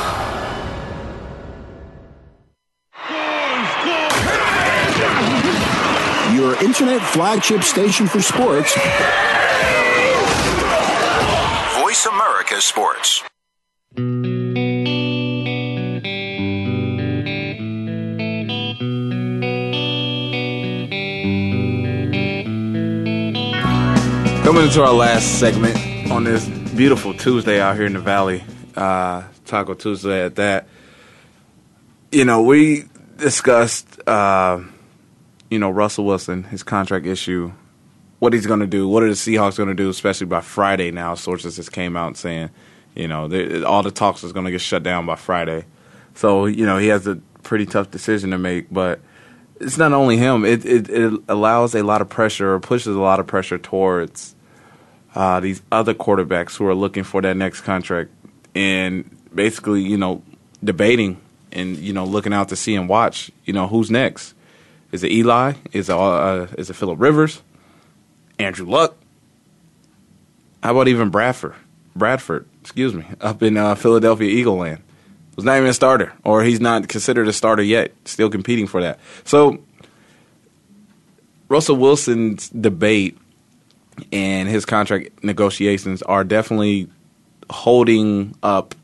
Internet flagship station for sports. Voice America Sports. Coming into our last segment on this beautiful Tuesday out here in the Valley, uh, Taco Tuesday at that. You know, we discussed, uh, you know, Russell Wilson, his contract issue what he's going to do. What are the Seahawks going to do, especially by Friday? Now sources just came out saying, you know, all the talks is going to get shut down by Friday. So you know he has a pretty tough decision to make, but it's not only him. It, it, it allows a lot of pressure or pushes a lot of pressure towards uh, these other quarterbacks who are looking for that next contract and basically, you know, debating and you know looking out to see and watch. You know, who's next? Is it Eli? Is it uh, is it Philip Rivers? Andrew Luck? How about even Bradford? Bradford, excuse me, up in uh, Philadelphia Eagle Land was not even a starter, or he's not considered a starter yet, still competing for that. So, Russell Wilson's debate and his contract negotiations are definitely holding up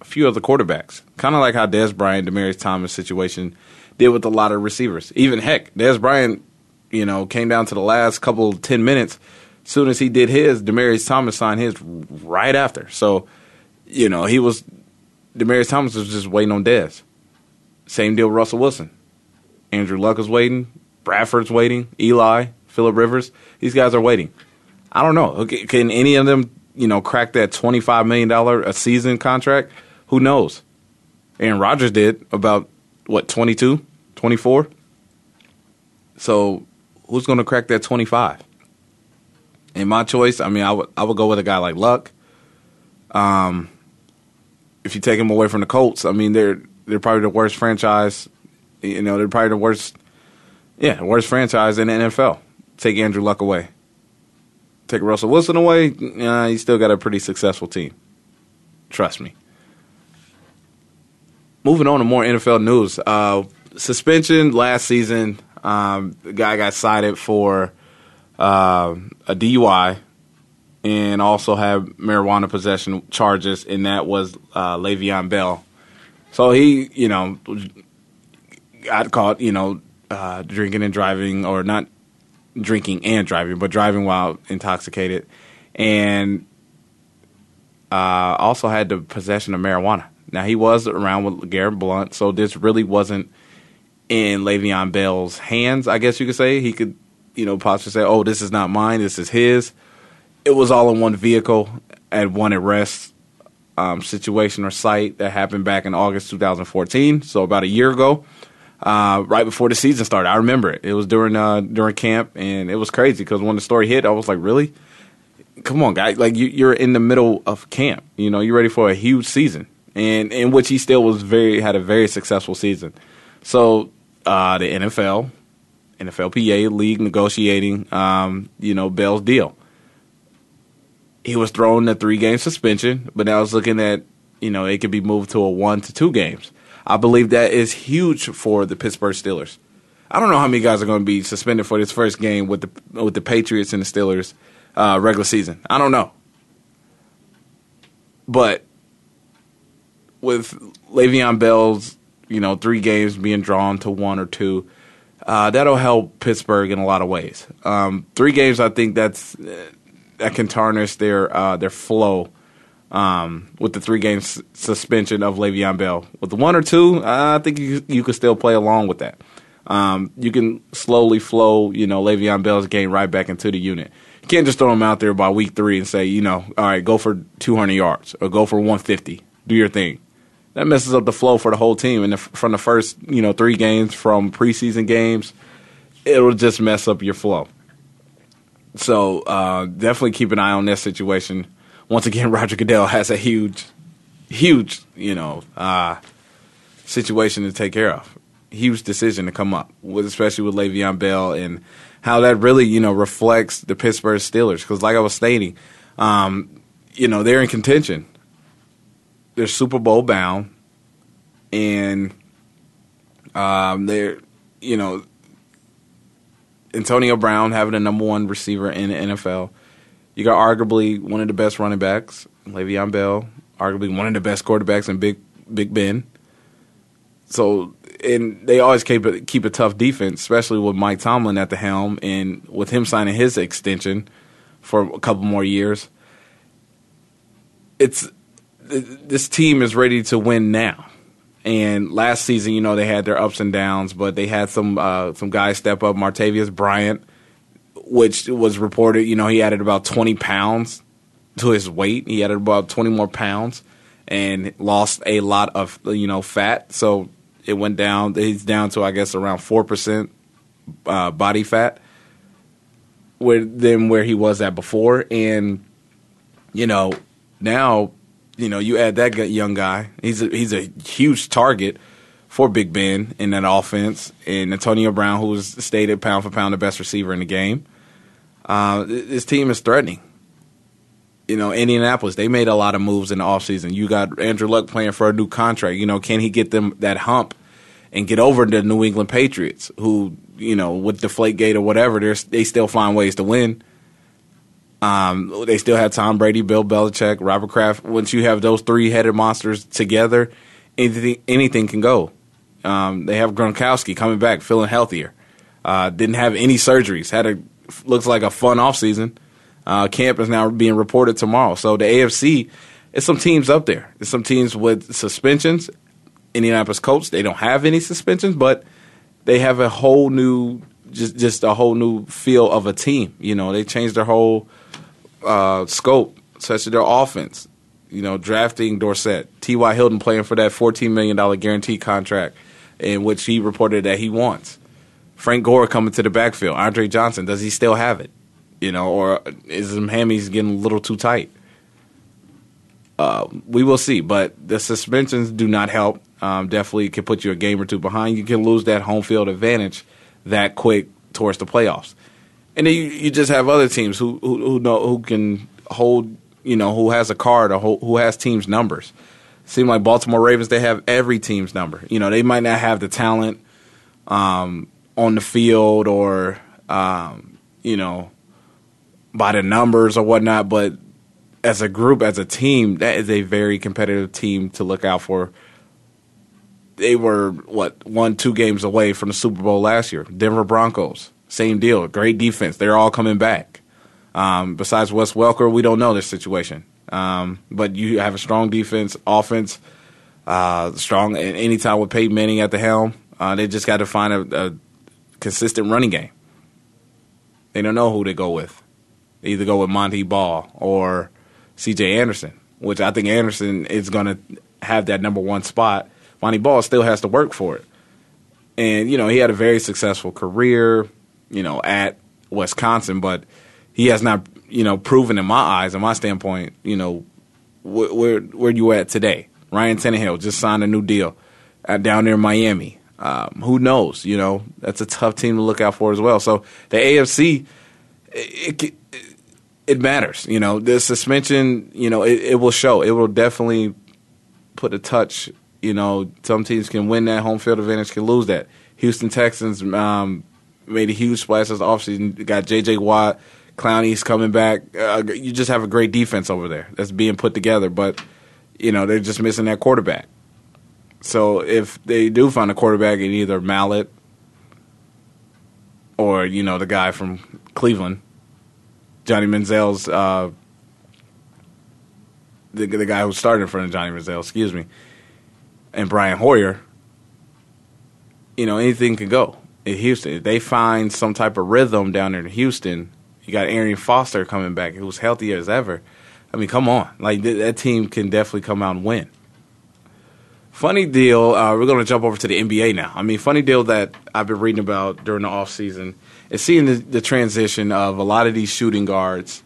a few other quarterbacks. Kind of like how Dez Bryant, Demaryius Thomas situation did with a lot of receivers. Even heck, Dez Bryant, you know, came down to the last couple ten minutes. As soon as he did his, Demaryius Thomas signed his right after. So, you know, he was Demaryius Thomas was just waiting on Dez. Same deal with Russell Wilson. Andrew Luck is waiting. Bradford's waiting. Eli, Philip Rivers. These guys are waiting. I don't know. Can any of them, you know, crack that $25 million a season contract? Who knows? Aaron Rodgers did about, what, 22, 24? So who's going to crack that 25? In my choice, I mean, I would I would go with a guy like Luck. Um, if you take him away from the Colts, I mean they're they're probably the worst franchise. You know, they're probably the worst, yeah, worst franchise in the NFL. Take Andrew Luck away. Take Russell Wilson away, uh, you still got a pretty successful team. Trust me. Moving on to more NFL news. Uh, suspension last season. Um, the guy got cited for uh, a DUI and also had marijuana possession charges, and that was uh, Le'Veon Bell. So he, you know, got caught, you know, uh, drinking and driving, or not drinking and driving, but driving while intoxicated, and uh, also had the possession of marijuana. Now he was around with Garrett Blount, so this really wasn't in Le'Veon Bell's hands. I guess you could say he could, you know, possibly say, "Oh, this is not mine. This is his." it was all in one vehicle at one arrest um, situation or site that happened back in August 2014, so about a year ago, uh, right before the season started. I remember it. It was during uh, during camp, and it was crazy because when the story hit, I was like, "Really? Come on, guy! Like you, you're in the middle of camp. You know, you're ready for a huge season." And in which he still was very had a very successful season. So uh, the NFL, NFLPA league negotiating, um, you know, Bell's deal he was thrown a three game suspension, but now it's looking at you know it could be moved to a one to two games. I believe that is huge for the Pittsburgh Steelers. I don't know how many guys are going to be suspended for this first game with the with the Patriots and the Steelers uh, regular season. I don't know, but with Le'Veon Bell's you know three games being drawn to one or two, uh, that'll help Pittsburgh in a lot of ways. Um, three games, I think that's that can tarnish their uh, their flow um, with the three game s- suspension of Le'Veon Bell. With the one or two, I think you you could still play along with that. Um, you can slowly flow, you know, Le'Veon Bell's game right back into the unit. You can't just throw him out there by week three and say, you know, all right, go for 200 yards or go for 150. Do your thing. That messes up the flow for the whole team. And from the first, you know, three games from preseason games, it'll just mess up your flow. So uh, definitely keep an eye on this situation. Once again, Roger Goodell has a huge, huge, you know, uh, situation to take care of. Huge decision to come up with, especially with Le'Veon Bell and how that really, you know, reflects the Pittsburgh Steelers. Because, like I was stating, um, you know, they're in contention. They're Super Bowl bound, and um, they're, you know, Antonio Brown having the number one receiver in the NFL. You got arguably one of the best running backs, Le'Veon Bell, arguably one of the best quarterbacks in Big Big Ben. So and they always keep a, keep a tough defense, especially with Mike Tomlin at the helm and with him signing his extension for a couple more years. It's this team is ready to win now. And last season, you know, they had their ups and downs, but they had some uh, some guys step up. Martavis Bryant which was reported. You know, he added about twenty pounds to his weight. He added about twenty more pounds and lost a lot of you know fat. So it went down. He's down to I guess around four percent uh, body fat, where than where he was at before. And you know now, you know you add that young guy. He's a, he's a huge target for Big Ben in that offense, and Antonio Brown, who's stated pound for pound the best receiver in the game. Uh, this team is threatening you know, Indianapolis, they made a lot of moves in the offseason. You got Andrew Luck playing for a new contract. You know, can he get them that hump and get over the New England Patriots, who, you know, with the Deflate Gate or whatever, they still find ways to win. Um, they still have Tom Brady, Bill Belichick, Robert Kraft. Once you have those three headed monsters together, anything, anything can go. Um, they have Gronkowski coming back, feeling healthier. Uh, didn't have any surgeries. Had a looks like a fun offseason. Uh, camp is now being reported tomorrow. So the AFC, it's some teams up there. It's some teams with suspensions. Indianapolis Colts, they don't have any suspensions, but they have a whole new, just just a whole new feel of a team. You know, they changed their whole uh, scope, such as their offense. You know, drafting Dorsett, T.Y. Hilton playing for that $14 million guaranteed contract, in which he reported that he wants. Frank Gore coming to the backfield. Andre Johnson, does he still have it? you know, or is his hammies getting a little too tight? Uh, we will see, but the suspensions do not help. Um, definitely can put you a game or two behind. You can lose that home field advantage that quick towards the playoffs, and then you, you just have other teams who, who, who know who can hold, you know, who has a card or who, has teams' numbers. Seem like Baltimore Ravens, they have every team's number. You know, they might not have the talent um, on the field or, um, you know, by the numbers or whatnot, but as a group, as a team, that is a very competitive team to look out for. They were what one, two games away from the Super Bowl last year. Denver Broncos, same deal. Great defense. They're all coming back. Um, besides Wes Welker, we don't know their situation. Um, but you have a strong defense, offense, uh, strong. Anytime with Peyton Manning at the helm, uh, they just got to find a, a consistent running game. They don't know who to go with They either go with Montee Ball or C.J. Anderson, which I think Anderson is going to have that number one spot. Montee Ball still has to work for it, and you know he had a very successful career, you know, at Wisconsin, but he has not, you know, proven in my eyes, in my standpoint, you know, where where, where you at today. Ryan Tannehill just signed a new deal down there in Miami. Um, who knows? You know, that's a tough team to look out for as well. So the AFC, it, it, it matters. You know, the suspension, you know, it, it will show. It will definitely put a touch. You know, some teams can win that home field advantage, can lose that. Houston Texans um, made a huge splash this offseason. Got J.J. Watt, Clowney's coming back. Uh, you just have a great defense over there that's being put together, but you know they're just missing that quarterback. So if they do find a quarterback in either Mallett or you know the guy from Cleveland, Johnny Manziel's uh, the the guy who started in front of Johnny Manziel, excuse me, and Brian Hoyer. You know, anything can go in Houston. If they find some type of rhythm down there in Houston, you got Arian Foster coming back, who's healthy as ever. I mean, come on, like th- that team can definitely come out and win. Funny deal. Uh, we're going to jump over to the NBA now. I mean, funny deal that I've been reading about during the off season is seeing the, the transition of a lot of these shooting guards,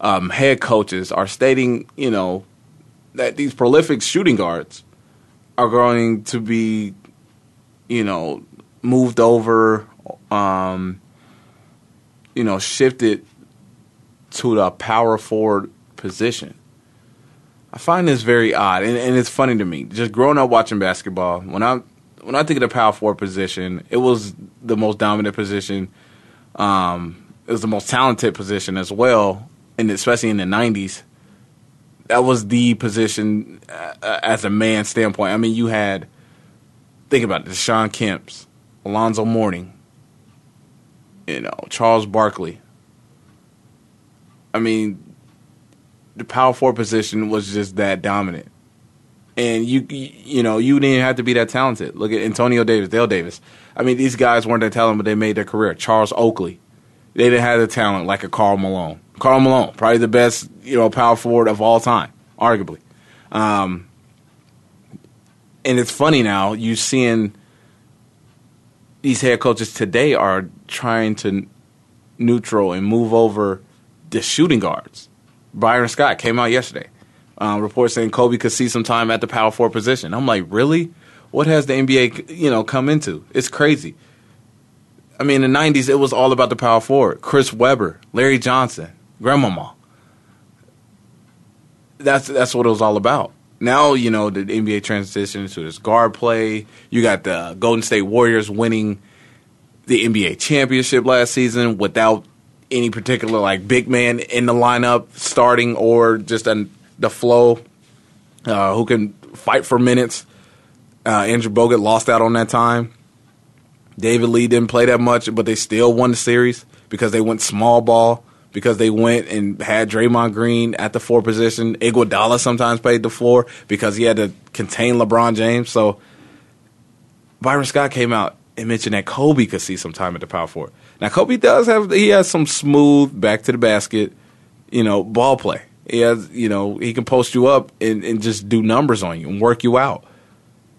um, head coaches are stating, you know, that these prolific shooting guards are going to be, you know, moved over, um, you know, shifted to the power forward position. I find this very odd, and, and, it's funny to me. Just growing up watching basketball, when I when I think of the power forward position, it was the most dominant position um, it was the most talented position as well, and especially in the '90s, that was the position uh, as a man standpoint. I mean, you had think about it: Shawn Kemp's, Alonzo Mourning, you know, Charles Barkley. I mean, the power forward position was just that dominant. And you, you know, you didn't have to be that talented. Look at Antonio Davis, Dale Davis. I mean, these guys weren't that talented, but they made their career. Charles Oakley, They didn't have the talent like a Karl Malone. Karl Malone, probably the best, you know, power forward of all time, arguably. Um, and it's funny now, you seeing these head coaches today are trying to neutral and move over the shooting guards. Byron Scott came out yesterday. Um, report saying Kobe could see some time at the power forward position. I'm like, really? What has the NBA, you know, come into? It's crazy. I mean, in the '90s, it was all about the power forward. Chris Webber, Larry Johnson, Grandmama. That's that's what it was all about. Now you know the NBA transitions to this guard play. You got the Golden State Warriors winning the NBA championship last season without any particular like big man in the lineup starting or just an, the flow uh, who can fight for minutes. Uh, Andrew Bogut lost out on that time. David Lee didn't play that much, but they still won the series because they went small ball because they went and had Draymond Green at the four position. Iguodala sometimes played the floor because he had to contain LeBron James. So Byron Scott came out and mentioned that Kobe could see some time at the power forward. Now Kobe does have he has some smooth back to the basket, you know, ball play. He has you know he can post you up and, and just do numbers on you and work you out.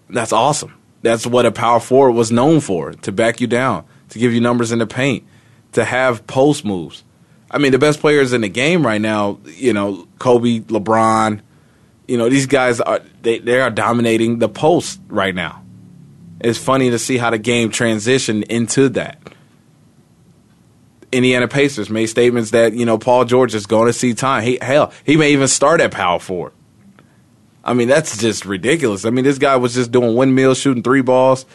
That's awesome. That's what a power forward was known for to back you down, to give you numbers in the paint, to have post moves. I mean, the best players in the game right now, you know, Kobe, LeBron, you know, these guys are they they are dominating the post right now it's funny to see how the game transitioned into that. Indiana Pacers made statements that you know Paul George is going to see time. He, hell, he may even start at power forward. I mean, that's just ridiculous. I mean, this guy was just doing windmills, shooting three balls.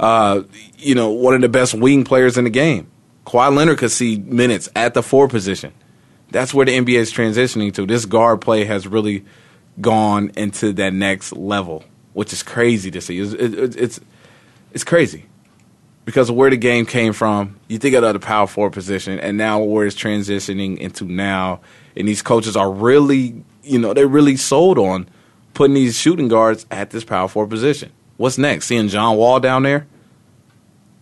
Uh, you know, one of the best wing players in the game. Kawhi Leonard could see minutes at the four position. That's where the NBA is transitioning to. This guard play has really gone into that next level, which is crazy to see. It's, it, it's it's crazy because of where the game came from. You think of the power forward position, and now where it's transitioning into now, and these coaches are really, you know, they're really sold on putting these shooting guards at this power forward position. What's next? Seeing John Wall down there?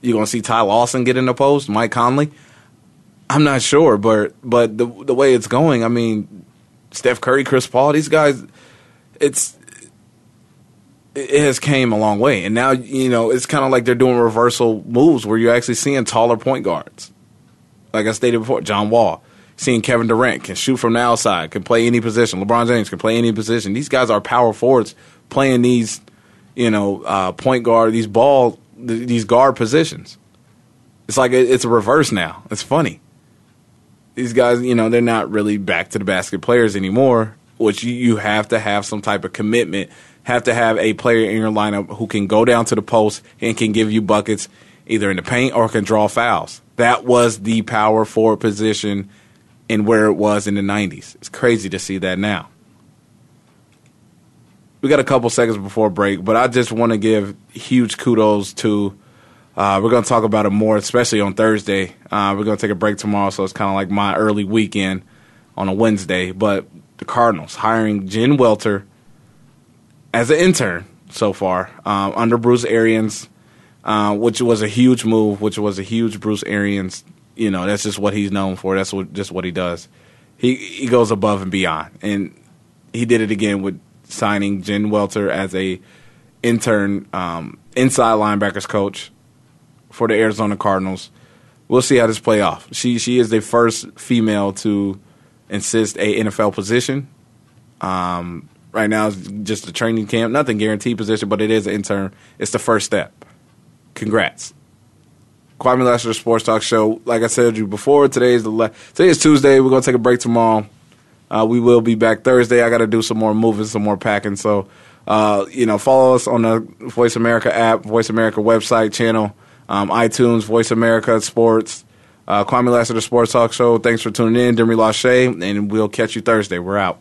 You gonna see Ty Lawson get in the post? Mike Conley? I'm not sure, but but the the way it's going, I mean, Steph Curry, Chris Paul, these guys, it's it has came a long way, and now you know it's kind of like they're doing reversal moves where you're actually seeing taller point guards. Like I stated before, John Wall, seeing Kevin Durant can shoot from the outside, can play any position. LeBron James can play any position. These guys are power forwards playing these, you know, uh, point guard, these ball, these guard positions. It's like it's a reverse now. It's funny. These guys, you know, they're not really back to the basket players anymore, which you have to have some type of commitment have to have a player in your lineup who can go down to the post and can give you buckets either in the paint or can draw fouls. That was the power forward position and where it was in the 90s. It's crazy to see that now. We got a couple seconds before break, but I just want to give huge kudos to. Uh, we're going to talk about it more, especially on Thursday. Uh, we're going to take a break tomorrow, so it's kind of like my early weekend on a Wednesday. But the Cardinals hiring Jen Welter as an intern so far um, under Bruce Arians, uh, which was a huge move, which was a huge Bruce Arians. You know, that's just what he's known for. That's what, just what he does. He he goes above and beyond, and he did it again with signing Jen Welter as a intern um, inside linebackers coach for the Arizona Cardinals. We'll see how this play off. She she is the first female to insist a NFL position. Um, right now is just a training camp, nothing guaranteed position, but it is an intern. It's the first step. Congrats. Kwamie Lassiter Sports Talk Show. Like I said you before, today is the le- today is Tuesday. We're gonna take a break tomorrow. Uh, we will be back Thursday. I got to do some more moving, some more packing. So, uh, you know, follow us on the Voice America app, Voice America website channel, um, iTunes, Voice America Sports, uh, Kwamie Lassiter Sports Talk Show. Thanks for tuning in, Demi Lachey, and we'll catch you Thursday. We're out.